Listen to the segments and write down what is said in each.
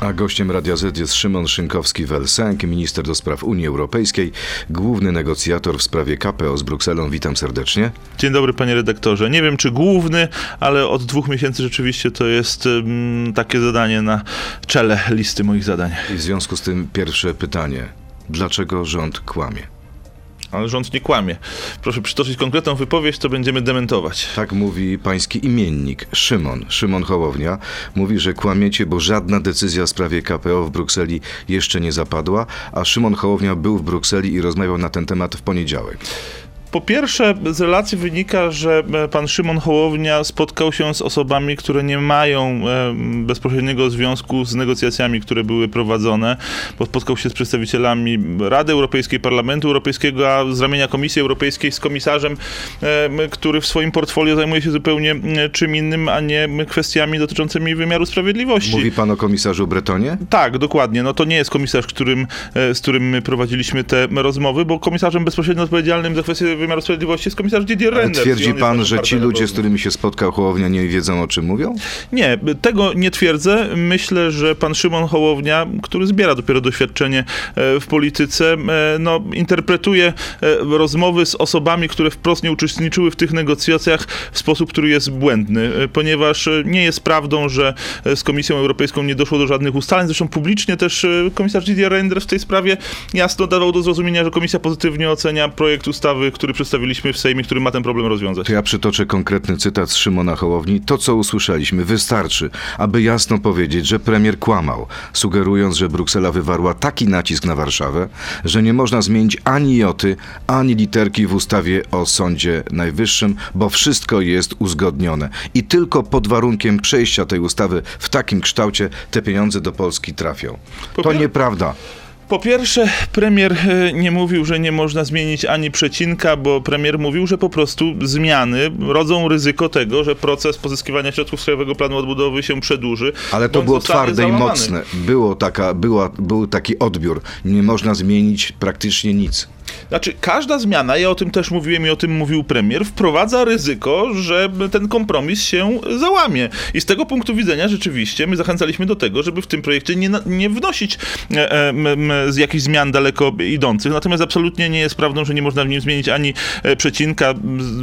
A gościem Radia Z jest Szymon Szynkowski-Welsenk, minister do spraw Unii Europejskiej, główny negocjator w sprawie KPO z Brukselą. Witam serdecznie. Dzień dobry panie redaktorze. Nie wiem czy główny, ale od dwóch miesięcy rzeczywiście to jest um, takie zadanie na czele listy moich zadań. I w związku z tym pierwsze pytanie. Dlaczego rząd kłamie? Ale rząd nie kłamie. Proszę przytoczyć konkretną wypowiedź, to będziemy dementować. Tak mówi pański imiennik Szymon, Szymon Hołownia. Mówi, że kłamiecie, bo żadna decyzja w sprawie KPO w Brukseli jeszcze nie zapadła, a Szymon Hołownia był w Brukseli i rozmawiał na ten temat w poniedziałek. Po pierwsze, z relacji wynika, że e, pan Szymon Hołownia spotkał się z osobami, które nie mają e, bezpośredniego związku z negocjacjami, które były prowadzone, bo spotkał się z przedstawicielami Rady Europejskiej, Parlamentu Europejskiego, a z ramienia Komisji Europejskiej z komisarzem, e, który w swoim portfolio zajmuje się zupełnie czym innym, a nie kwestiami dotyczącymi wymiaru sprawiedliwości. Mówi pan o komisarzu Bretonie? Tak, dokładnie. No to nie jest komisarz, którym, z którym my prowadziliśmy te rozmowy, bo komisarzem bezpośrednio odpowiedzialnym za kwestie wymiaru sprawiedliwości jest komisarz Didier Reynders. Twierdzi pan, że ci ludzie, z którymi się spotkał Hołownia, nie wiedzą o czym mówią? Nie, tego nie twierdzę. Myślę, że pan Szymon Hołownia, który zbiera dopiero doświadczenie e, w polityce, e, no, interpretuje e, rozmowy z osobami, które wprost nie uczestniczyły w tych negocjacjach w sposób, który jest błędny, ponieważ nie jest prawdą, że z Komisją Europejską nie doszło do żadnych ustaleń. Zresztą publicznie też komisarz Didier Reynders w tej sprawie jasno dawał do zrozumienia, że komisja pozytywnie ocenia projekt ustawy, który przedstawiliśmy w Sejmie, który ma ten problem rozwiązać. To ja przytoczę konkretny cytat z Szymona Hołowni. To, co usłyszeliśmy, wystarczy, aby jasno powiedzieć, że premier kłamał, sugerując, że Bruksela wywarła taki nacisk na Warszawę, że nie można zmienić ani joty, ani literki w ustawie o Sądzie Najwyższym, bo wszystko jest uzgodnione. I tylko pod warunkiem przejścia tej ustawy w takim kształcie te pieniądze do Polski trafią. To nieprawda. Po pierwsze, premier e, nie mówił, że nie można zmienić ani przecinka, bo premier mówił, że po prostu zmiany rodzą ryzyko tego, że proces pozyskiwania środków z Krajowego Planu Odbudowy się przedłuży. Ale to było twarde załamany. i mocne. Było taka, była, był taki odbiór. Nie można zmienić praktycznie nic. Znaczy, każda zmiana, ja o tym też mówiłem i o tym mówił premier, wprowadza ryzyko, że ten kompromis się załamie. I z tego punktu widzenia rzeczywiście my zachęcaliśmy do tego, żeby w tym projekcie nie, nie wnosić e, e, z jakichś zmian daleko idących. Natomiast absolutnie nie jest prawdą, że nie można w nim zmienić ani e, przecinka.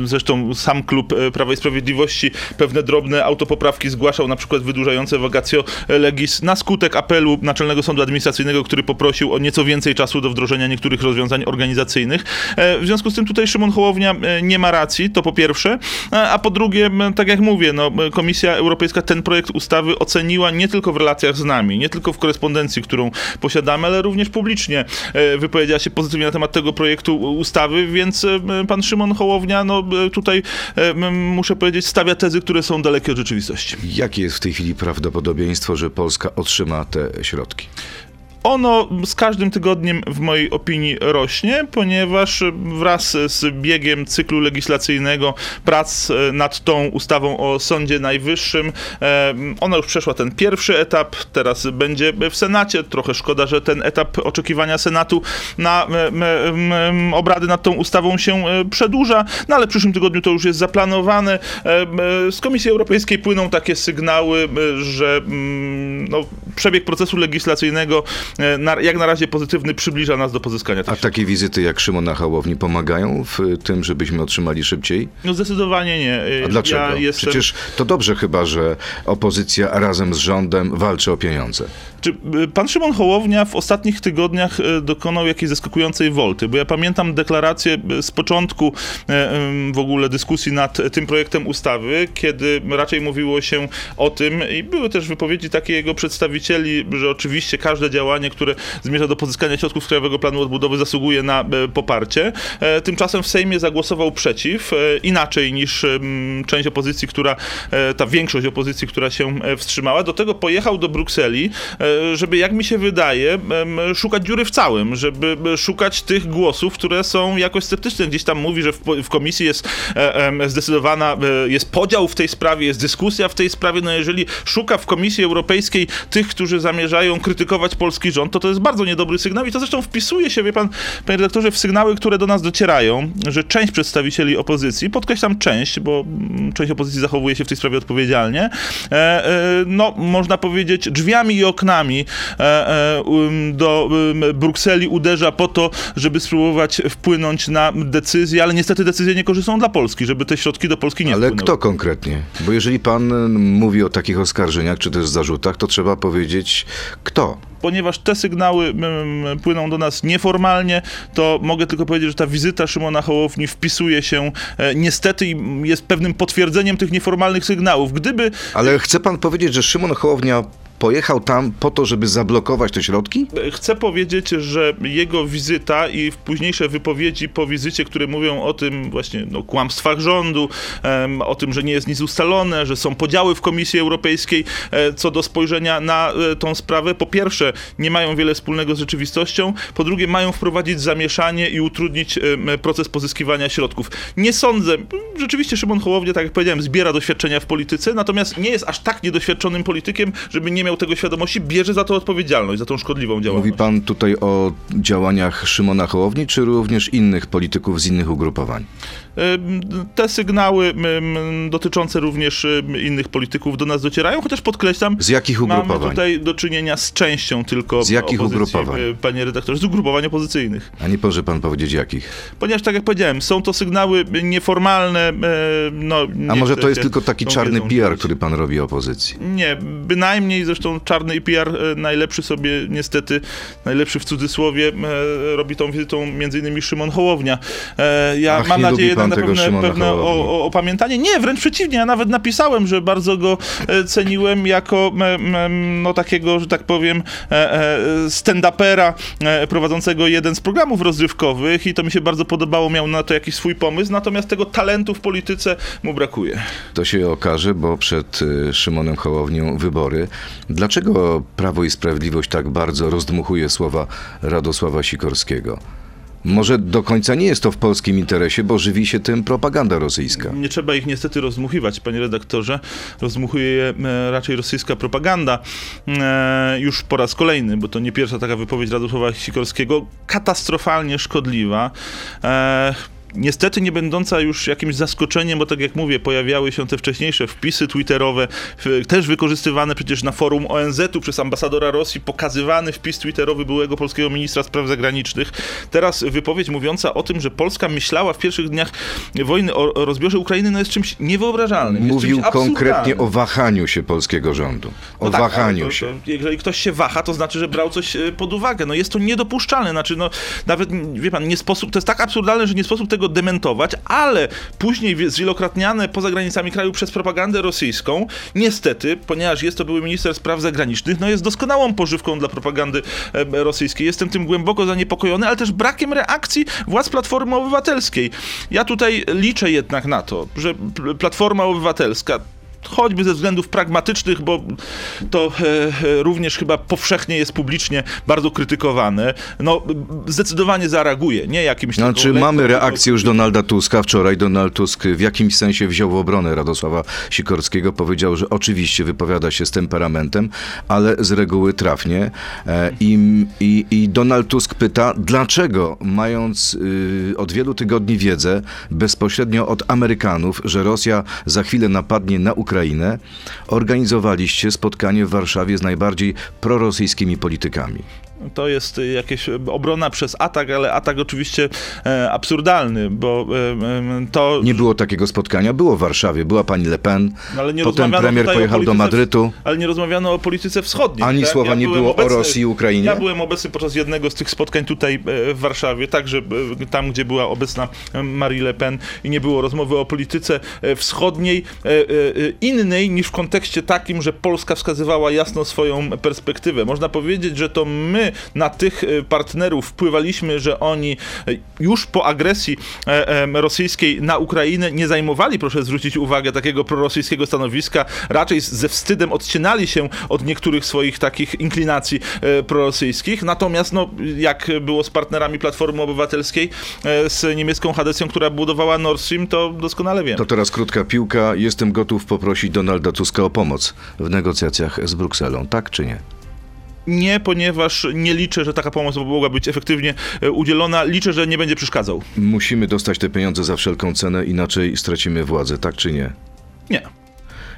Zresztą sam klub e, Prawa i Sprawiedliwości pewne drobne autopoprawki zgłaszał, na przykład wydłużające vacatio legis na skutek apelu Naczelnego Sądu Administracyjnego, który poprosił o nieco więcej czasu do wdrożenia niektórych rozwiązań organizacyjnych E, w związku z tym tutaj Szymon Hołownia e, nie ma racji, to po pierwsze, e, a po drugie, tak jak mówię, no, Komisja Europejska ten projekt ustawy oceniła nie tylko w relacjach z nami, nie tylko w korespondencji, którą posiadamy, ale również publicznie wypowiedziała się pozytywnie na temat tego projektu ustawy, więc pan Szymon Hołownia, no tutaj muszę powiedzieć, stawia tezy, które są dalekie od rzeczywistości. Jakie jest w tej chwili prawdopodobieństwo, że Polska otrzyma te środki? Ono z każdym tygodniem w mojej opinii rośnie, ponieważ wraz z biegiem cyklu legislacyjnego prac e, nad tą ustawą o Sądzie Najwyższym, e, ona już przeszła ten pierwszy etap, teraz będzie w Senacie. Trochę szkoda, że ten etap oczekiwania Senatu na e, obrady nad tą ustawą się przedłuża, no ale w przyszłym tygodniu to już jest zaplanowane. Z Komisji Europejskiej płyną takie sygnały, że no, przebieg procesu legislacyjnego E, jak na razie pozytywny przybliża nas do pozyskania tych A takie wizyty jak Szymon na Hołowni pomagają w tym, żebyśmy otrzymali szybciej? No zdecydowanie nie. A dlaczego? Ja jestem... Przecież to dobrze chyba, że opozycja razem z rządem walczy o pieniądze. Czy pan Szymon Hołownia w ostatnich tygodniach dokonał jakiejś zaskakującej wolty? Bo ja pamiętam deklarację z początku w ogóle dyskusji nad tym projektem ustawy, kiedy raczej mówiło się o tym i były też wypowiedzi takie jego przedstawicieli, że oczywiście każde działanie, które zmierza do pozyskania środków z Krajowego Planu Odbudowy zasługuje na poparcie. E, tymczasem w Sejmie zagłosował przeciw, e, inaczej niż część opozycji, która, e, ta większość opozycji, która się wstrzymała. Do tego pojechał do Brukseli, żeby, jak mi się wydaje, szukać dziury w całym, żeby szukać tych głosów, które są jakoś sceptyczne. Gdzieś tam mówi, że w, komisji jest e, zdecydowana, e, jest podział w tej sprawie, jest dyskusja w tej sprawie. No jeżeli szuka w Komisji Europejskiej tych, którzy zamierzają krytykować polski rząd, to to jest bardzo niedobry sygnał i to zresztą wpisuje się, wie pan, panie redaktorze, w sygnały, które do nas docierają, że część przedstawicieli opozycji, podkreślam część, bo mm, część opozycji zachowuje się w tej sprawie odpowiedzialnie, e, e, no, można powiedzieć, drzwiami i oknami e, um, do um, Brukseli uderza po to, żeby spróbować wpłynąć na decyzje, ale niestety decyzje nie korzystą dla Polski, żeby te środki do Polski nie Ale wpłynęły. kto konkretnie? Bo jeżeli pan y, mówi o takich oskarżeniach, czy też zarzutach, to trzeba powiedzieć kto. Ponieważ te sygnały płyną do nas nieformalnie, to mogę tylko powiedzieć, że ta wizyta Szymona Hołowni wpisuje się e, niestety i jest pewnym potwierdzeniem tych nieformalnych sygnałów. Gdyby Ale chce pan powiedzieć, że Szymon Hołownia pojechał tam po to, żeby zablokować te środki? Chcę powiedzieć, że jego wizyta i późniejsze wypowiedzi po wizycie, które mówią o tym właśnie no, kłamstwach rządu, o tym, że nie jest nic ustalone, że są podziały w Komisji Europejskiej e, co do spojrzenia na e, tą sprawę. Po pierwsze, nie mają wiele wspólnego z rzeczywistością. Po drugie, mają wprowadzić zamieszanie i utrudnić proces pozyskiwania środków. Nie sądzę, rzeczywiście Szymon Hołownia, tak jak powiedziałem, zbiera doświadczenia w polityce, natomiast nie jest aż tak niedoświadczonym politykiem, żeby nie miał tego świadomości, bierze za to odpowiedzialność, za tą szkodliwą działalność. Mówi pan tutaj o działaniach Szymona Hołowni, czy również innych polityków z innych ugrupowań? Te sygnały dotyczące również innych polityków do nas docierają, chociaż podkreślam, Z jakich mamy ugrupowań? tutaj do czynienia z częścią tylko Z jakich opozycji, ugrupowań? panie redaktorze, z ugrupowań opozycyjnych. A nie może pan powiedzieć jakich? Ponieważ, tak jak powiedziałem, są to sygnały nieformalne, no... A nie może to jest tylko taki czarny PR, który pan robi opozycji? Nie, bynajmniej, zresztą czarny PR e, najlepszy sobie, niestety, najlepszy w cudzysłowie, e, robi tą wizytą między innymi Szymon Hołownia. E, Ja Ach, mam nadzieję pan na tego pewne, Szymona pewne o, o, opamiętanie. Nie, wręcz przeciwnie, ja nawet napisałem, że bardzo go e, ceniłem jako no takiego, że tak powiem, e, e, stand-upera prowadzącego jeden z programów rozrywkowych i to mi się bardzo podobało, miał na to jakiś swój pomysł, natomiast tego talentu w polityce mu brakuje. To się okaże, bo przed Szymonem Hołownią wybory. Dlaczego Prawo i Sprawiedliwość tak bardzo rozdmuchuje słowa Radosława Sikorskiego? Może do końca nie jest to w polskim interesie, bo żywi się tym propaganda rosyjska. Nie trzeba ich niestety rozdmuchiwać, panie redaktorze. Rozdmuchuje je e, raczej rosyjska propaganda e, już po raz kolejny, bo to nie pierwsza taka wypowiedź Radosława Sikorskiego, katastrofalnie szkodliwa. E, Niestety nie będąca już jakimś zaskoczeniem, bo tak jak mówię, pojawiały się te wcześniejsze wpisy twitterowe, też wykorzystywane przecież na forum ONZ-u przez ambasadora Rosji, pokazywany wpis twitterowy byłego polskiego ministra spraw zagranicznych. Teraz wypowiedź mówiąca o tym, że Polska myślała w pierwszych dniach wojny o, rozbiorze Ukrainy, no jest czymś niewyobrażalnym. Mówił czymś konkretnie o wahaniu się polskiego rządu. O No tak, wahaniu to, się. To, jeżeli ktoś się waha, to znaczy, że brał coś e, pod uwagę. No jest to niedopuszczalne. Znaczy, no nawet, wie pan, nie sposób, to jest tak absurdalne, że nie sposób tego dementować, ale później wie- zwielokrotniane poza granicami kraju przez propagandę rosyjską, niestety, ponieważ jest to były minister spraw zagranicznych, no jest doskonałą pożywką dla propagandy e, rosyjskiej. Jestem tym głęboko zaniepokojony, ale też brakiem reakcji władz Platformy Obywatelskiej. Ja tutaj liczę jednak na to, że Pl- Platforma Obywatelska choćby ze względów pragmatycznych, bo to e, e, również chyba powszechnie jest publicznie bardzo krytykowane, no zdecydowanie zareaguje, nie jakimś Znaczy, lekko- mamy reakcję już Donalda Tuska. Wczoraj Donald Tusk w jakimś sensie wziął w obronę Radosława Sikorskiego. Powiedział, że oczywiście wypowiada się z temperamentem, ale z reguły trafnie. E, I, i, i Donald Tusk pyta, dlaczego, mając y, od wielu tygodni wiedzę bezpośrednio od Amerykanów, że Rosja za chwilę napadnie na Ukrainę, organizowaliście spotkanie w Warszawie z najbardziej prorosyjskimi politykami. To jest jakieś obrona przez atak, ale atak oczywiście e, absurdalny, bo e, to... Nie było takiego spotkania, było w Warszawie, była pani Le Pen, No, nie potem premier pojechał do Madrytu. Ale nie rozmawiano o polityce wschodniej. Ani tak? słowa nie byłem było o Rosji i Ukrainie? Ja byłem obecny podczas jednego z tych spotkań tutaj e, w Warszawie, także tam, gdzie była obecna Marie Le Pen i nie było rozmowy o polityce wschodniej, innej niż w kontekście takim, że Polska wskazywała jasno swoją perspektywę. Można powiedzieć, że to my na tych e, partnerów wpływaliśmy, że oni e, już po agresji e, rosyjskiej na Ukrainę nie zajmowali, proszę zwrócić uwagę, takiego prorosyjskiego stanowiska, raczej ze wstydem odcinali się od niektórych swoich takich inklinacji e, prorosyjskich. Natomiast, no, jak było z partnerami Platformy Obywatelskiej, e, z niemiecką Hadesją, która budowała Nord Stream, to doskonale wiem. To teraz krótka piłka. Jestem gotów poprosić Donalda Tuska o pomoc w negocjacjach z Brukselą, tak czy nie? Nie, ponieważ nie liczę, że taka pomoc mogła być efektywnie e, udzielona. Liczę, że nie będzie przeszkadzał. Musimy dostać te pieniądze za wszelką cenę, inaczej stracimy władzę, tak czy nie? Nie.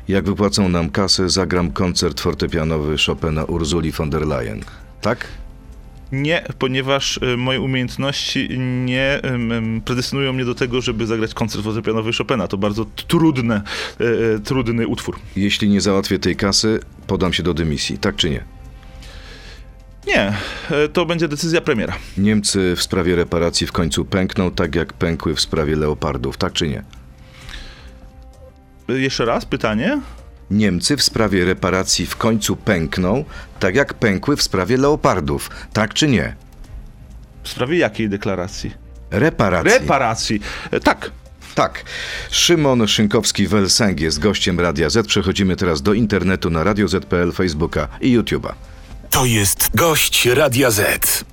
Jak wypłacą nam kasę, zagram koncert fortepianowy Chopina Urzuli von der Leyen. Tak? Nie, ponieważ e, moje umiejętności nie predestynują mnie do tego, żeby zagrać koncert fortepianowy Chopina. To bardzo trudne, e, trudny utwór. Jeśli nie załatwię tej kasy, podam się do dymisji, tak czy nie? Nie, e, to będzie decyzja premiera. Niemcy w sprawie reparacji w końcu pękną, tak jak pękły w sprawie leopardów, tak czy nie? E, Jeszcze raz pytanie. Niemcy w sprawie reparacji w końcu pękną, tak jak pękły w sprawie leopardów, tak czy nie? W sprawie jakiej deklaracji? Reparacji. Reparacji. E, Tak. tak. Szymon Szynkowski-Welsęg jest gościem Radia Z. Przechodzimy teraz do internetu na Radio Z.pl, Facebooka i YouTube'a. To jest gość Radia Z.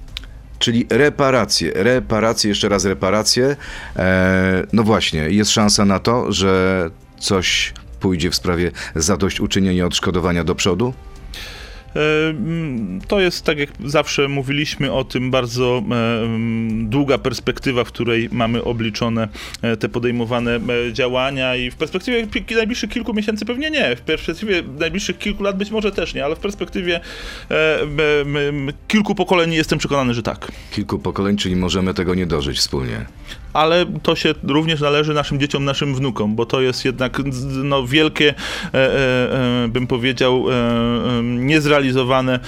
Czyli reparacje, reparacje, jeszcze raz reparacje. E, no właśnie, jest szansa na to, że coś pójdzie w sprawie zadośćuczynienia odszkodowania do przodu? To jest, tak jak zawsze mówiliśmy o tym, bardzo długa perspektywa, w której mamy obliczone e, te podejmowane e, działania i w perspektywie najbliższych kilku miesięcy pewnie nie, w perspektywie najbliższych kilku lat być może też nie, ale w perspektywie e, kilku pokoleń jestem przekonany, że tak. Kilku pokoleń, czyli możemy tego nie dożyć wspólnie. Ale to się również należy naszym dzieciom, naszym wnukom, bo to jest jednak no, wielkie, e, e, e, bym powiedział, niezrealizowane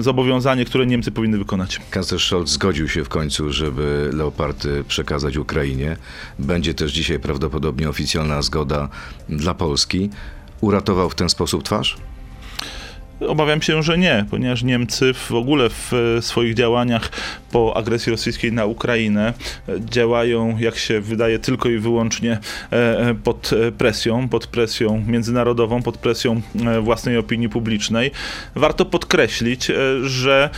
zobowiązanie, które Niemcy powinny wykonać. Kanclerz Scholz zgodził się w końcu, żeby leopardy przekazać Ukrainie. Będzie też dzisiaj prawdopodobnie oficjalna zgoda dla Polski. Uratował w ten sposób twarz? Obawiam się, że nie, ponieważ Niemcy w ogóle w swoich działaniach po agresji rosyjskiej na Ukrainę e, działają, jak się wydaje, tylko i wyłącznie e, e, pod presją, pod presją międzynarodową, pod presją własnej opinii publicznej. Warto podkreślić, że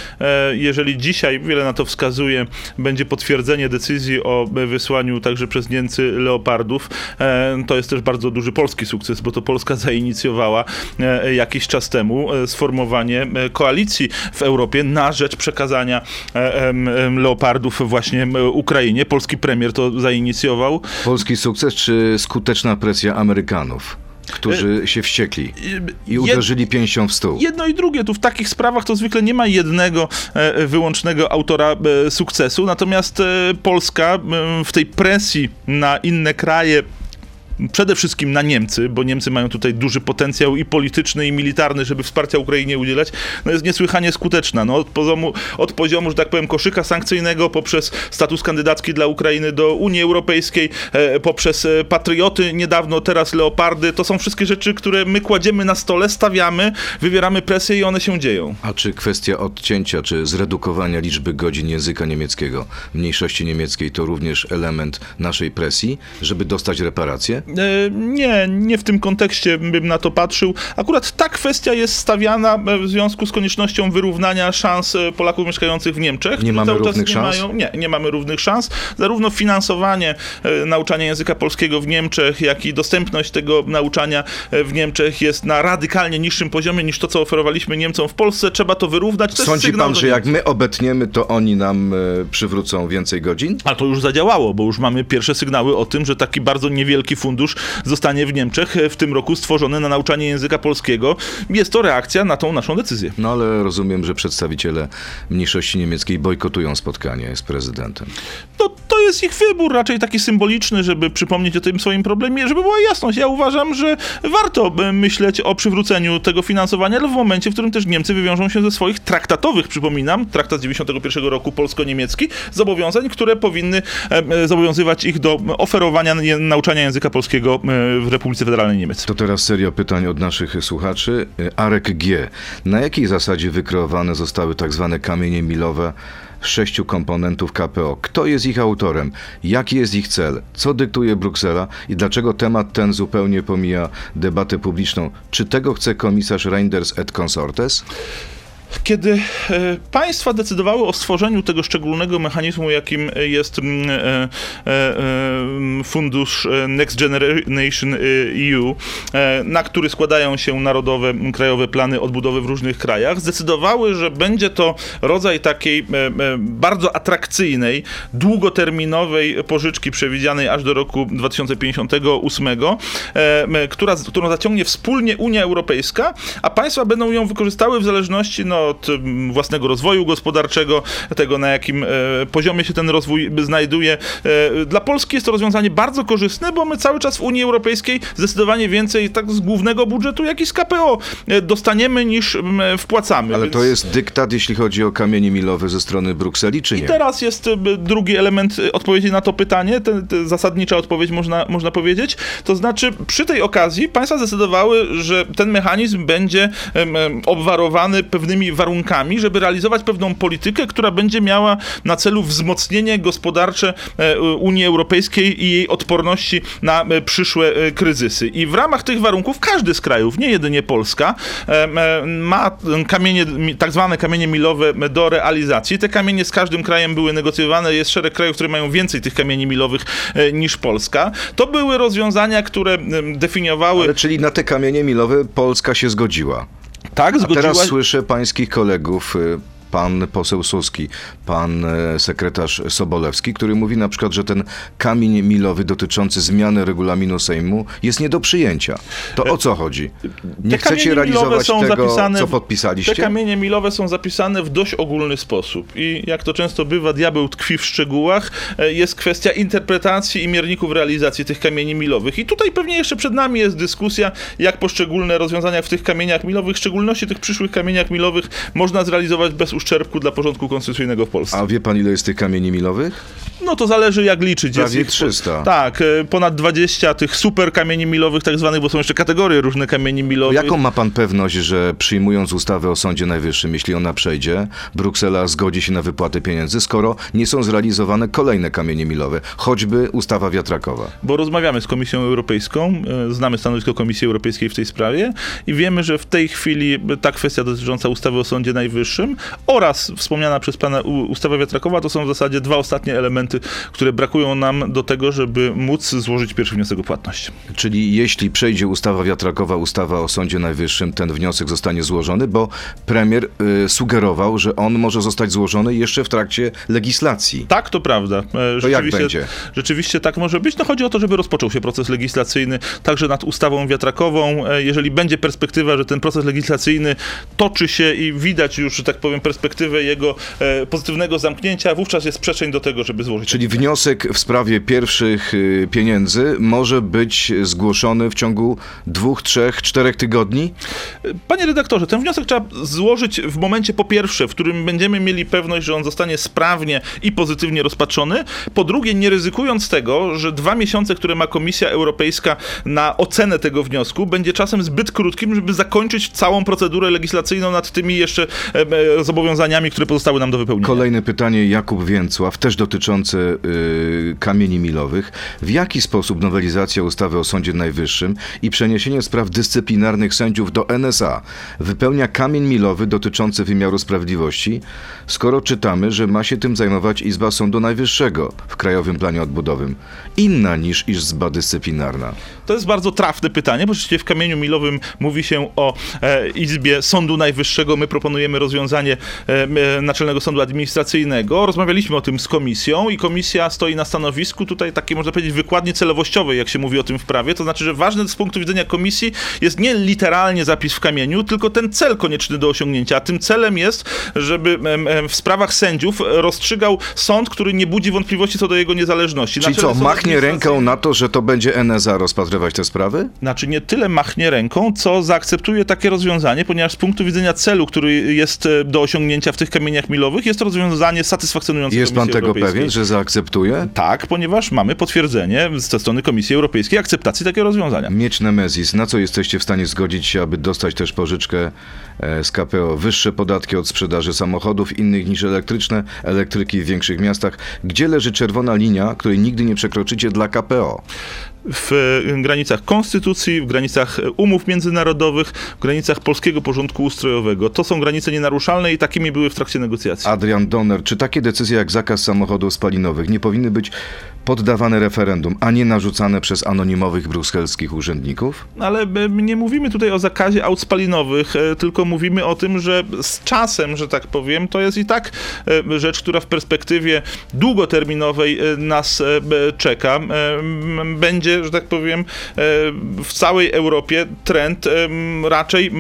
jeżeli dzisiaj, wiele na to wskazuje, będzie potwierdzenie decyzji o wysłaniu także przez Niemcy leopardów, to jest też bardzo duży polski sukces, bo to Polska zainicjowała jakiś czas temu sformowanie koalicji w Europie na rzecz przekazania leopardów właśnie Ukrainie. Polski premier to zainicjował. Polski sukces czy skuteczna presja Amerykanów, którzy się wściekli i Jed- uderzyli pięścią w stół? Jedno i drugie. Tu w takich sprawach to zwykle nie ma jednego e, wyłącznego autora e, sukcesu, natomiast e, Polska e, w tej presji na inne kraje Przede wszystkim na Niemcy, bo Niemcy mają tutaj duży potencjał i polityczny, i militarny, żeby wsparcia Ukrainie udzielać, no jest niesłychanie skuteczna. No, od, poziomu, od poziomu, że tak powiem, koszyka sankcyjnego, poprzez status kandydacki dla Ukrainy do Unii Europejskiej, e, poprzez e, patrioty niedawno, teraz leopardy, to są wszystkie rzeczy, które my kładziemy na stole, stawiamy, wywieramy presję i one się dzieją. A czy kwestia odcięcia, czy zredukowania liczby godzin języka niemieckiego mniejszości niemieckiej to również element naszej presji, żeby dostać reparacje? E, Nie, nie w tym kontekście bym na to patrzył. Akurat ta kwestia jest stawiana e, w związku z koniecznością wyrównania szans e, Polaków mieszkających w Niemczech. Nie mamy równych nie szans? Mają, nie, nie mamy równych szans. Zarówno finansowanie nauczania języka polskiego w Niemczech, jak i dostępność tego nauczania w Niemczech jest na radykalnie niższym poziomie niż to, co oferowaliśmy Niemcom w Polsce. Trzeba to wyrównać. To Sądzi pan, że jak my obetniemy, to oni nam przywrócą więcej godzin? A to już zadziałało, bo już mamy pierwsze sygnały o tym, że taki bardzo niewielki fundusz zostanie w Niemczech w tym roku stworzony na nauczanie języka polskiego. Jest to reakcja na tą naszą decyzję. No ale rozumiem, że przedstawiciele mniejszości niemieckiej bojkotują spotkanie z prezydentem. No, to jest ich wybór, raczej taki symboliczny, żeby przypomnieć o tym swoim problemie, żeby była jasność. Ja uważam, że warto by myśleć o przywróceniu tego finansowania, ale w momencie, w którym też Niemcy wywiążą się ze swoich traktatowych, przypominam, traktat z 91 roku polsko-niemiecki, zobowiązań, które powinny zobowiązywać ich do oferowania nauczania języka polskiego e, w Republice Federalnej Niemiec. To teraz seria pytań od naszych słuchaczy. E, Arek G. Na jakiej zasadzie wykreowane zostały tak zwane kamienie milowe sześciu komponentów KPO? Kto jest ich autorem? Jaki jest ich cel? Co dyktuje Bruksela? I dlaczego temat ten zupełnie pomija debatę publiczną? Czy tego chce komisarz Reinders et Consortes? Kiedy e, państwa decydowały o stworzeniu tego szczególnego mechanizmu, jakim jest mm, e, e, e, fundusz Next Generation EU, na który składają się narodowe, krajowe plany odbudowy w różnych krajach, zdecydowały, że będzie to rodzaj takiej bardzo atrakcyjnej, długoterminowej pożyczki przewidzianej aż do roku 2058, e, m, która, którą zaciągnie wspólnie Unia Europejska, a państwa będą ją wykorzystały w zależności no, od mm, własnego rozwoju gospodarczego, tego na jakim e, poziomie się ten rozwój znajduje. E, dla Polski jest to rozwiązanie bardzo korzystne, bo my cały czas w Unii Europejskiej zdecydowanie więcej tak z głównego budżetu, jak i z KPO e, dostaniemy niż wpłacamy. Ale Więc- to jest dyktat, jeśli chodzi o kamienie milowe ze strony Brukseli, czy i nie? teraz jest drugi element odpowiedzi na to pytanie, te, te zasadnicza odpowiedź można, można powiedzieć. To znaczy, przy tej okazji państwa zdecydowały, że ten mechanizm będzie obwarowany pewnymi warunkami, żeby realizować pewną politykę, która będzie miała na celu wzmocnienie gospodarcze e, Unii Europejskiej i jej odporności na e, przyszłe e, kryzysy. I w ramach tych warunków każdy z krajów, nie jedynie Polska, ma kamienie, mi- tak zwane kamienie milowe do realizacji. Te kamienie z każdym krajem były negocjowane. Jest szereg krajów, które mają więcej tych kamieni milowych niż Polska. To były rozwiązania, które definiowały. Ale czyli na te kamienie milowe Polska się zgodziła. Tak, A zgodziła teraz słyszę pańskich kolegów, y, pan poseł Suski, pan e, sekretarz Sobolewski, który mówi na przykład, że ten kamień milowy dotyczący zmiany regulaminu Sejmu jest nie do przyjęcia. To o co chodzi? Nie chcecie realizować są tego, zapisane co podpisaliście? Te kamienie milowe są zapisane w dość ogólny sposób i jak to często bywa, diabeł tkwi w szczegółach. E, Jest kwestia interpretacji i mierników realizacji tych kamieni milowych. I tutaj pewnie jeszcze przed nami jest dyskusja, jak poszczególne rozwiązania w tych kamieniach milowych, w szczególności tych przyszłych kamieniach milowych, można zrealizować bez uszczerbku dla porządku konstytucyjnego w Polsce. A wie pan, ile jest tych kamieni milowych? No to zależy jak liczyć. Prawie ich- 300. Tak, e, ponad 20 tych super kamieni milowych, tak zwanych, bo są jeszcze kategorie różne kamieni milowych. Jaką ma pan pewność, że przyjmując ustawę o Sądzie Najwyższym, jeśli ona przejdzie, Bruksela zgodzi się na wypłatę pieniędzy, skoro nie są zrealizowane kolejne kamienie milowe, choćby ustawa wiatrakowa? bo rozmawiamy z Komisją Europejską, e, znamy stanowisko Komisji Europejskiej w tej sprawie i wiemy, że w tej chwili ta kwestia dotycząca ustawy o Sądzie Najwyższym oraz wspomniana przez pana ustawa wiatrakowa to są w zasadzie dwa ostatnie elementy, które brakują nam do tego, żeby móc złożyć pierwszy wniosek o płatność. Czyli jeśli przejdzie ustawa wiatrakowa, ustawa o Sądzie Najwyższym, ten wniosek zostanie złożony, bo premier y, sugerował, że on może zostać złożony jeszcze w trakcie legislacji. Tak, to prawda. E, To jak rzeczywiście- będzie? Rzeczywiście tak może być. No chodzi o to, żeby rozpoczął się proces legislacyjny także nad ustawą wiatrakową. E, Jeżeli będzie perspektywa, że ten proces legislacyjny toczy się i widać już, że tak powiem, perspektywę jego e, pozytywnego zamknięcia, wówczas jest przestrzeń do tego, żeby złożyć. Czyli wniosek w sprawie pierwszych y, pieniędzy może być zgłoszony w ciągu dwóch, trzech, czterech tygodni? Panie redaktorze, ten wniosek trzeba złożyć w momencie po pierwsze, w którym będziemy mieli pewność, że on zostanie sprawnie i pozytywnie rozpatrzony. Po drugie, nie ryzykując tego, że dwa miesiące, które ma Komisja Europejska na ocenę tego wniosku, będzie czasem zbyt krótkim, żeby zakończyć całą procedurę legislacyjną nad tymi jeszcze e, e, zobowiązaniami, które pozostały nam do wypełnienia. Kolejne pytanie, Jakub Więcław, też dotyczące y, kamieni milowych. W jaki sposób nowelizacja ustawy o Sądzie Najwyższym i przeniesienie spraw dyscyplinarnych sędziów do NSA wypełnia kamień milowy dotyczący wymiaru sprawiedliwości, skoro czytamy, że ma się tym zajmować Izba Sądu Najwyższego w Krajowym Planie Odbudowym, inna niż Izba Dyscyplinarna? To jest bardzo trafne pytanie, bo rzeczywiście w kamieniu milowym mówi się o e, Izbie Sądu Najwyższego. My proponujemy rozwiązanie Naczelnego Sądu Administracyjnego. Rozmawialiśmy o tym z komisją i komisja stoi na stanowisku tutaj takiej, można powiedzieć, wykładnie celowościowej, jak się mówi o tym w prawie. To znaczy, że ważne z punktu widzenia komisji jest nie literalnie zapis w kamieniu, tylko ten cel konieczny do osiągnięcia. A tym celem jest, żeby w sprawach sędziów rozstrzygał sąd, który nie budzi wątpliwości co do jego niezależności. Czyli Naczelny co, machnie ręką na to, że to będzie NSA rozpatrywać te sprawy? znaczy nie tyle machnie ręką, co zaakceptuje takie rozwiązanie, ponieważ z punktu widzenia celu, który jest e, do osiągnięcia w tych kamieniach milowych, jest to rozwiązanie satysfakcjonujące Jest pan Komisji tego Europejskiej. pewien, że zaakceptuje? Tak, ponieważ mamy potwierdzenie ze strony Komisji Europejskiej akceptacji takiego rozwiązania. Mieć Nemezis, na co jesteście w stanie zgodzić się, aby dostać też pożyczkę e, z KPO? Wyższe podatki od sprzedaży samochodów innych niż elektryczne, elektryki w większych miastach. Gdzie leży czerwona linia, której nigdy nie przekroczycie dla KPO? W e, granicach konstytucji, w granicach e, umów międzynarodowych, w granicach polskiego porządku ustrojowego. To są granice nienaruszalne i takimi były w trakcie negocjacji. Adrian Donner, czy takie decyzje jak zakaz samochodów spalinowych nie powinny być poddawane referendum, a nie narzucane przez anonimowych brukselskich urzędników? Ale my nie mówimy tutaj o zakazie aut spalinowych, e, tylko mówimy o tym, że z czasem, że tak powiem, to jest i tak e, rzecz, która w perspektywie długoterminowej e, nas czeka. Będzie, że tak powiem, e, w całej Europie trend e, raczej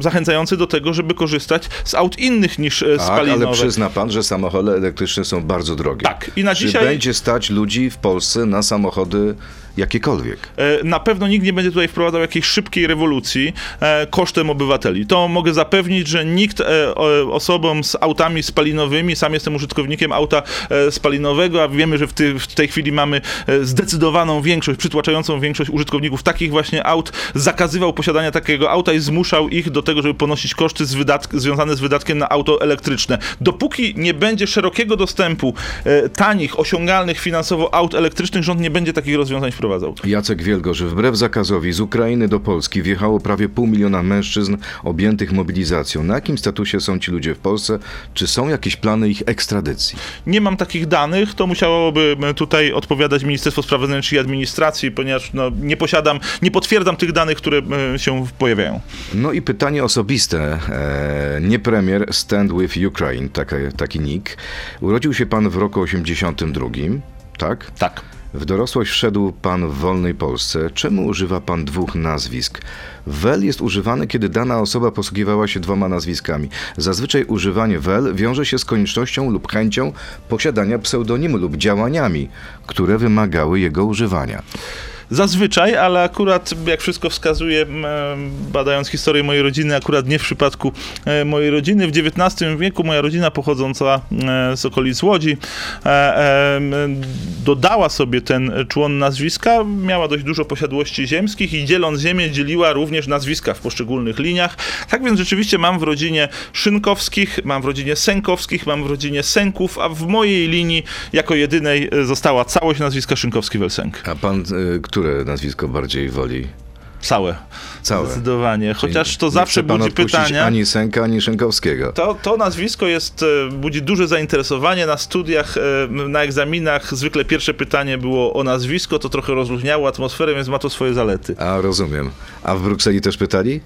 zachęcający do tego, żeby korzystać z aut innych niż e, Tak, spalinowe. ale przyzna pan, że samochody elektryczne są bardzo drogie. Tak, i na Czy dzisiaj- będzie stać ludzi w Polsce na samochody jakiekolwiek? E, Na pewno nikt nie będzie tutaj wprowadzał jakiejś szybkiej rewolucji e, kosztem obywateli. To mogę zapewnić, że nikt e, osobom z autami spalinowymi, sam jestem użytkownikiem auta spalinowego, a wiemy, że w, tej chwili mamy zdecydowaną większość, przytłaczającą większość użytkowników takich właśnie aut, zakazywał posiadania takiego auta i zmuszał ich do tego, żeby ponosić koszty z związane z wydatkiem na auto elektryczne. Dopóki nie będzie szerokiego dostępu tanich, osiągalnych finansowo aut elektrycznych, rząd nie będzie takich rozwiązań wprowadzał. Jacek Wielgorzy, wbrew zakazowi z Ukrainy do Polski wjechało prawie pół miliona mężczyzn objętych mobilizacją. Na jakim statusie są ci ludzie w Polsce? Czy są jakieś plany ich ekstradycji? Nie mam takich danych, to musiałoby e, tutaj odpowiadać Ministerstwo Spraw Wewnętrznych i Administracji, ponieważ no, nie posiadam, nie potwierdzam tych danych, które e, się pojawiają. No i pytanie osobiste. E, nie premier, Stand with Ukraine, taka, taki nick. Urodził się pan w roku 82, tak? Tak. W dorosłość wszedł pan w wolnej Polsce. Czemu używa pan dwóch nazwisk? Wel jest używany, kiedy dana osoba posługiwała się dwoma nazwiskami. Zazwyczaj używanie wel wiąże się z koniecznością lub chęcią posiadania pseudonimu lub działaniami, które wymagały jego używania. Zazwyczaj, ale akurat jak wszystko wskazuje, badając historię mojej rodziny, akurat nie w przypadku e, mojej rodziny. W XIX wieku moja rodzina pochodząca e, z okolic Łodzi e, dodała sobie ten człon nazwiska, miała dość dużo posiadłości ziemskich i dzieląc ziemię dzieliła również nazwiska w poszczególnych liniach. Tak więc rzeczywiście mam w rodzinie Szynkowskich, mam w rodzinie Sękowskich, mam w rodzinie Sęków, a w mojej linii jako jedynej została całość nazwiska Szynkowski-Welsenk. A pan y, które nazwisko bardziej woli? Całe. Całe. Zdecydowanie. Chociaż to Nie zawsze budzi pytania. Ani Sęka, ani Szynkowskiego. To, to nazwisko jest, e, budzi duże zainteresowanie na studiach, e, na egzaminach. Zwykle pierwsze pytanie było o nazwisko, to trochę rozluźniało atmosferę, więc ma to swoje zalety. A rozumiem. A w Brukseli też pytali?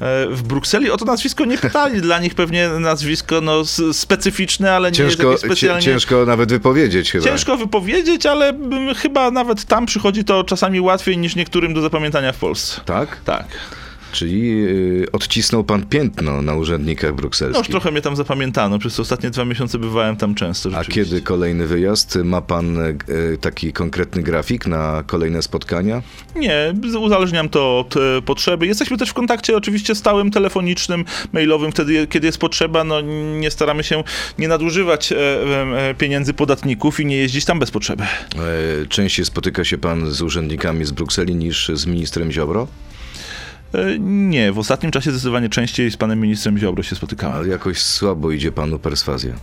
E, W Brukseli o to nazwisko nie pytali. Dla nich pewnie nazwisko no, specyficzne, ale nie Ciężko, specjalnie... ciężko nawet wypowiedzieć chyba. Ciężko wypowiedzieć, ale mm, chyba nawet tam przychodzi to czasami łatwiej niż niektórym do zapamiętania w Polsce. Tak? Tak. Czyli y, odcisnął pan piętno na urzędnikach No już brukselskich. trochę mnie tam zapamiętano. Przez ostatnie dwa miesiące bywałem tam często. A kiedy kolejny wyjazd? Ma pan y, taki konkretny grafik na kolejne spotkania? Nie, uzależniam to od e, potrzeby. Jesteśmy też w kontakcie oczywiście stałym, telefonicznym, mailowym, wtedy kiedy jest potrzeba. No, nie staramy się nie nadużywać e, e, pieniędzy podatników i nie jeździć tam bez potrzeby. E, Częściej spotyka się pan z urzędnikami z Brukseli niż z ministrem Ziobro? E, Nie, w ostatnim czasie zdecydowanie częściej z panem ministrem Ziobro się spotykałem. Ale jakoś słabo idzie panu perswazja.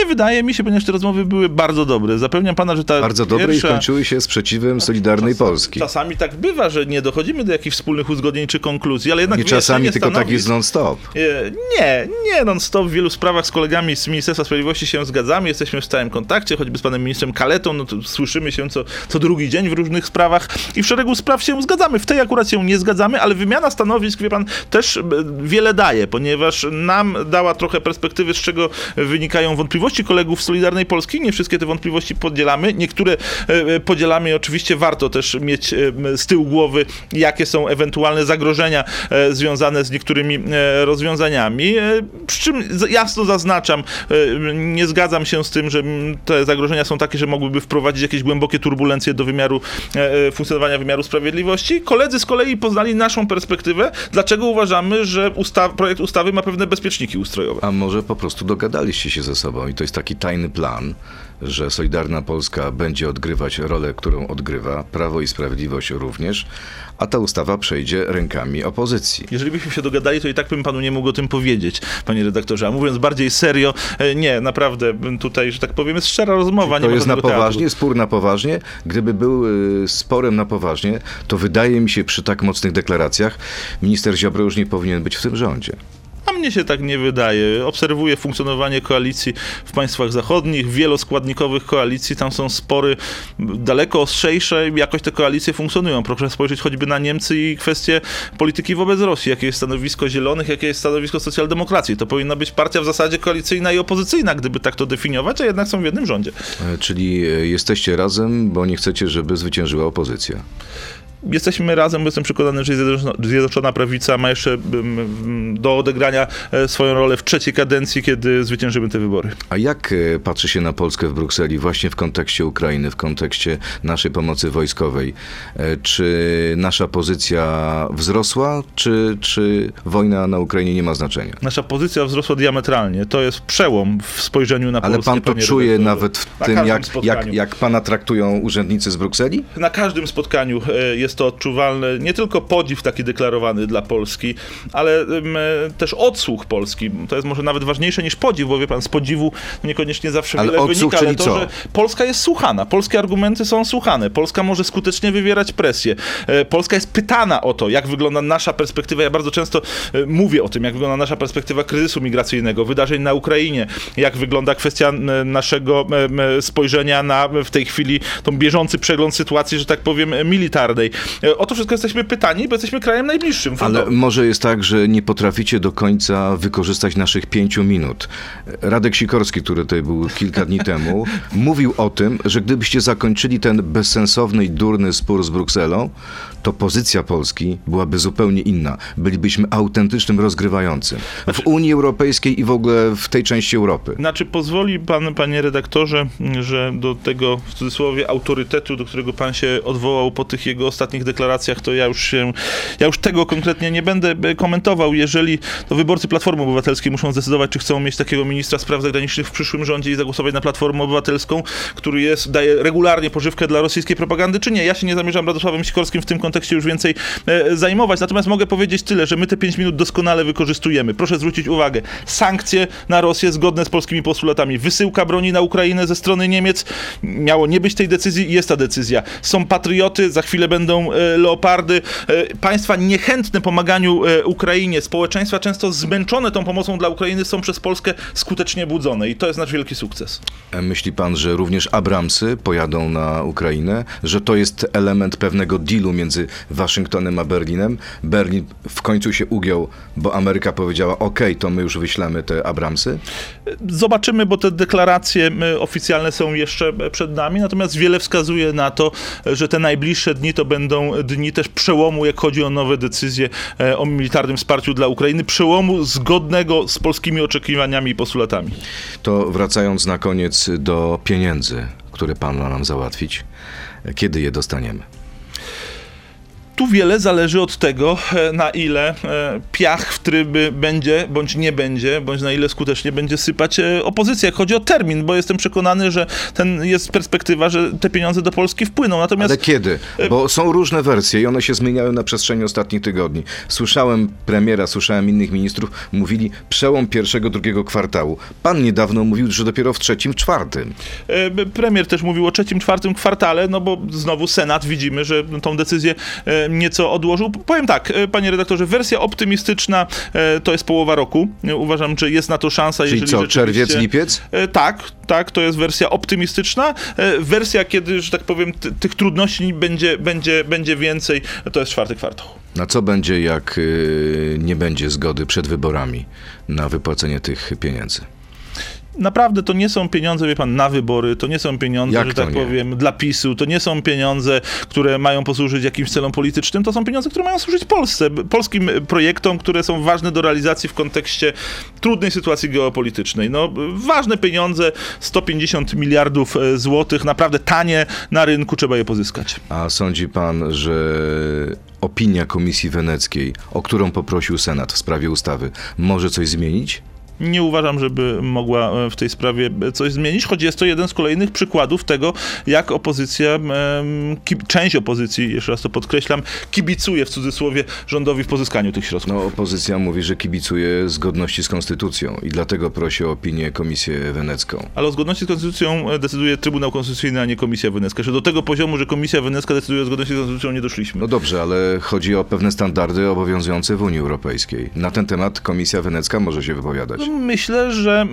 Nie wydaje mi się, ponieważ te rozmowy były bardzo dobre. Zapewniam pana, że ta Bardzo dobre pierwsza... i skończyły się sprzeciwem Solidarnej Polski. Czasami tak bywa, że nie dochodzimy do jakichś wspólnych uzgodnień czy konkluzji, ale jednak I czasami tylko taki stanowisk- z non-stop. E, Nie, nie non-stop. W wielu sprawach z kolegami z Ministerstwa Sprawiedliwości się zgadzamy. Jesteśmy w stałym kontakcie, choćby z panem ministrem Kaletą. No słyszymy się co, co drugi dzień w różnych sprawach i w szeregu spraw się zgadzamy. W tej akurat się nie zgadzamy, ale wymiana stanowisk, wie pan, też e, wiele daje, ponieważ nam dała trochę perspektywy, z czego wynikają wątpliwości kolegów z Solidarnej Polski. Nie wszystkie te wątpliwości podzielamy. Niektóre e, podzielamy i oczywiście warto też mieć e, z tyłu głowy, jakie są ewentualne zagrożenia e, związane z niektórymi e, rozwiązaniami. E, Przy czym jasno zaznaczam, e, nie zgadzam się z tym, że te zagrożenia są takie, że mogłyby wprowadzić jakieś głębokie turbulencje do wymiaru e, e, funkcjonowania wymiaru sprawiedliwości. Koledzy z kolei poznali naszą perspektywę, dlaczego uważamy, że usta projekt ustawy ma pewne bezpieczniki ustrojowe. A może po prostu dogadaliście się ze sobą i to jest taki tajny plan, że Solidarna Polska będzie odgrywać rolę, którą odgrywa, Prawo i Sprawiedliwość również, a ta ustawa przejdzie rękami opozycji. Jeżeli byśmy się dogadali, to i tak bym panu nie mógł o tym powiedzieć, panie redaktorze. A mówiąc bardziej serio, e, nie, naprawdę, tutaj, że tak powiem, jest szczera rozmowa. To jest na poważnie, teatru. spór na poważnie. Gdyby był y, sporem na poważnie, to wydaje mi się przy tak mocnych deklaracjach, minister Ziobro już nie powinien być w tym rządzie. Mnie się tak nie wydaje. Obserwuję funkcjonowanie koalicji w państwach zachodnich, wieloskładnikowych koalicji. Tam są spory daleko ostrzejsze i jakoś te koalicje funkcjonują. Proszę spojrzeć choćby na Niemcy i kwestie polityki wobec Rosji. Jakie jest stanowisko Zielonych, jakie jest stanowisko socjaldemokracji. To powinna być partia w zasadzie koalicyjna i opozycyjna, gdyby tak to definiować, a jednak są w jednym rządzie. E, Czyli e, jesteście razem, bo nie chcecie, żeby zwyciężyła opozycja. Jesteśmy razem, bo jestem przekonany, że Zjednoczona, Prawica ma jeszcze mm, mm, do odegrania e, swoją rolę w trzeciej kadencji, kiedy zwyciężymy te wybory. A jak e, patrzy się na Polskę w Brukseli właśnie w kontekście Ukrainy, w kontekście naszej pomocy wojskowej? E, Czy nasza pozycja wzrosła, czy, czy wojna na Ukrainie nie ma znaczenia? Nasza pozycja wzrosła diametralnie. To jest przełom w spojrzeniu na Ale Polskę. pan to czuje nawet w tym, jak, jak, jak pana traktują urzędnicy z Brukseli? Na każdym spotkaniu e, jest to odczuwalne. Nie tylko podziw taki deklarowany dla Polski, ale też odsłuch Polski. To jest może nawet ważniejsze niż podziw, bo wie pan, z podziwu niekoniecznie zawsze Ale wiele odsłuch, wynika, ale to, co? że Polska jest słuchana. Polskie argumenty są słuchane. Polska może skutecznie wywierać presję. E, Polska jest pytana o to, jak wygląda nasza perspektywa. Ja bardzo często e, mówię o tym, jak wygląda nasza perspektywa kryzysu migracyjnego, wydarzeń na Ukrainie, jak wygląda kwestia naszego spojrzenia na w tej chwili tą bieżący przegląd sytuacji, że tak powiem, militarnej. E, O to wszystko jesteśmy pytani, bo jesteśmy krajem najbliższym. Ale może jest tak, że nie potraficie do końca wykorzystać naszych pięciu minut. Radek Sikorski, który tutaj był kilka dni temu, mówił o tym, że gdybyście zakończyli ten bezsensowny i durny spór z Brukselą, to pozycja Polski byłaby zupełnie inna. Bylibyśmy autentycznym rozgrywającym w Unii Europejskiej i w ogóle w tej części Europy. Znaczy, pozwoli pan, panie redaktorze, że do tego, w cudzysłowie, autorytetu, do którego pan się odwołał po tych jego ostatnich deklaracjach, to ja już się, ja już tego konkretnie nie będę e, komentował. Jeżeli to wyborcy Platformy Obywatelskiej muszą zdecydować, czy chcą mieć takiego ministra spraw zagranicznych w przyszłym rządzie i zagłosować na Platformę Obywatelską, który jest, daje regularnie pożywkę dla rosyjskiej propagandy, czy nie. Ja się nie zamierzam Radosławem Sikorskim w tym kontekście już więcej e, zajmować. Natomiast mogę powiedzieć tyle, że my te 5 minut doskonale wykorzystujemy. Proszę zwrócić uwagę, sankcje na Rosję zgodne z polskimi postulatami. Wysyłka broni na Ukrainę ze strony Niemiec. Miało nie być tej decyzji i jest ta decyzja. Są patrioty, za chwilę będą e, leopardy. E, państwa niechętne pomaganiu e, Ukrainie, społeczeństwa często zmęczone tą pomocą dla Ukrainy są przez Polskę skutecznie budzone i to jest nasz wielki sukces. E, Myśli pan, że również Abramsy pojadą na Ukrainę? Że to jest element pewnego dealu między Waszyngtonem a Berlinem? Berlin w końcu się ugiął, bo Ameryka powiedziała: OK, to my już wyślemy te Abramsy? Zobaczymy, bo te deklaracje y, oficjalne są jeszcze e, przed nami, natomiast wiele wskazuje na to, e, że te najbliższe dni to będą dni też przełomu, jak chodzi o nowe decyzje e, o militarnym wsparciu dla Ukrainy, przełomu zgodnego z polskimi oczekiwaniami i postulatami. To wracając na koniec do pieniędzy, które pan ma nam załatwić. Kiedy je dostaniemy? Tu wiele zależy od tego, e, na ile e, piach w tryby będzie, bądź nie będzie, bądź na ile skutecznie będzie sypać e, opozycja. Jak chodzi o termin, bo jestem przekonany, że ten jest perspektywa, że te pieniądze do Polski wpłyną. Natomiast Ale kiedy? Bo są różne wersje i one się zmieniały na przestrzeni ostatnich tygodni. Słyszałem premiera, słyszałem innych ministrów, mówili przełom pierwszego, drugiego kwartału. Pan niedawno mówił, że dopiero w trzecim, czwartym. Premier też mówił o trzecim, czwartym kwartale, no bo znowu Senat widzimy, że tą decyzję nieco odłożył. Powiem tak, e, panie redaktorze, wersja optymistyczna e, to jest połowa roku. E, Uważam, że jest na to szansa, Czyli jeżeli co, czerwiec, lipiec? Tak, tak, to jest wersja optymistyczna. Wersja, kiedy, że tak powiem, ty- tych trudności będzie, będzie, będzie więcej, to jest czwarty kwartał. Na co będzie, jak nie będzie zgody przed wyborami na wypłacenie tych pieniędzy? Naprawdę to nie są pieniądze, wie pan, na wybory, to nie są pieniądze, Jak że tak nie? powiem, dla PiSu, to nie są pieniądze, które mają posłużyć jakimś celom politycznym, to są pieniądze, które mają służyć Polsce, polskim projektom, które są ważne do realizacji w kontekście trudnej sytuacji geopolitycznej. No, ważne pieniądze, 150 miliardów e, złotych, naprawdę tanie na rynku, trzeba je pozyskać. A sądzi pan, że opinia Komisji Weneckiej, o którą poprosił Senat w sprawie ustawy, może coś zmienić? Nie uważam, żeby mogła e, w tej sprawie coś zmienić, choć jest to jeden z kolejnych przykładów tego, jak opozycja, część opozycji, jeszcze raz to podkreślam, kibicuje w cudzysłowie rządowi w pozyskaniu tych środków. No, opozycja mówi, że kibicuje zgodności z konstytucją i dlatego prosi o opinię Komisję Wenecką. Ale o zgodności z konstytucją e, decyduje Trybunał Konstytucyjny, a nie Komisja Wenecka. Jeszcze do tego poziomu, że Komisja Wenecka decyduje o zgodności z konstytucją, nie doszliśmy. No dobrze, ale chodzi o pewne standardy obowiązujące w Unii Europejskiej. Na ten temat Komisja Wenecka może się wypowiadać. Myślę, że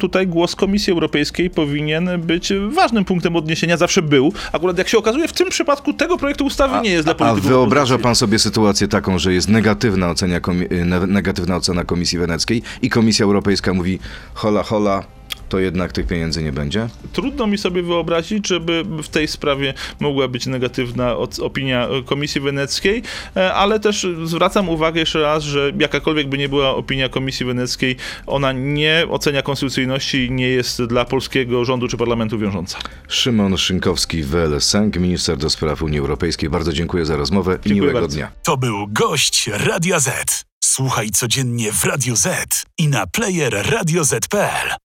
tutaj głos Komisji Europejskiej powinien być ważnym punktem odniesienia, zawsze był. Akurat jak się okazuje, w tym przypadku tego projektu ustawy nie jest dla A polityków. wyobraża opozycji. pan sobie sytuację taką, że jest negatywna, ocenia komi- ne- negatywna ocena Komisji Weneckiej i Komisja Europejska mówi hola, hola, to jednak tych pieniędzy nie będzie? Trudno mi sobie wyobrazić, żeby w tej sprawie mogła być negatywna opinia Komisji Weneckiej, e, ale też zwracam uwagę jeszcze raz, że jakakolwiek by nie była opinia Komisji Weneckiej, ona nie ocenia konstytucyjności i nie jest dla polskiego rządu czy parlamentu wiążąca. Szymon Szynkowski, WLSęg, minister do spraw Unii Europejskiej. Bardzo dziękuję za rozmowę i miłego bardzo. dnia. To był gość Radia Z. Słuchaj codziennie w Radio Z i na player radioz.pl.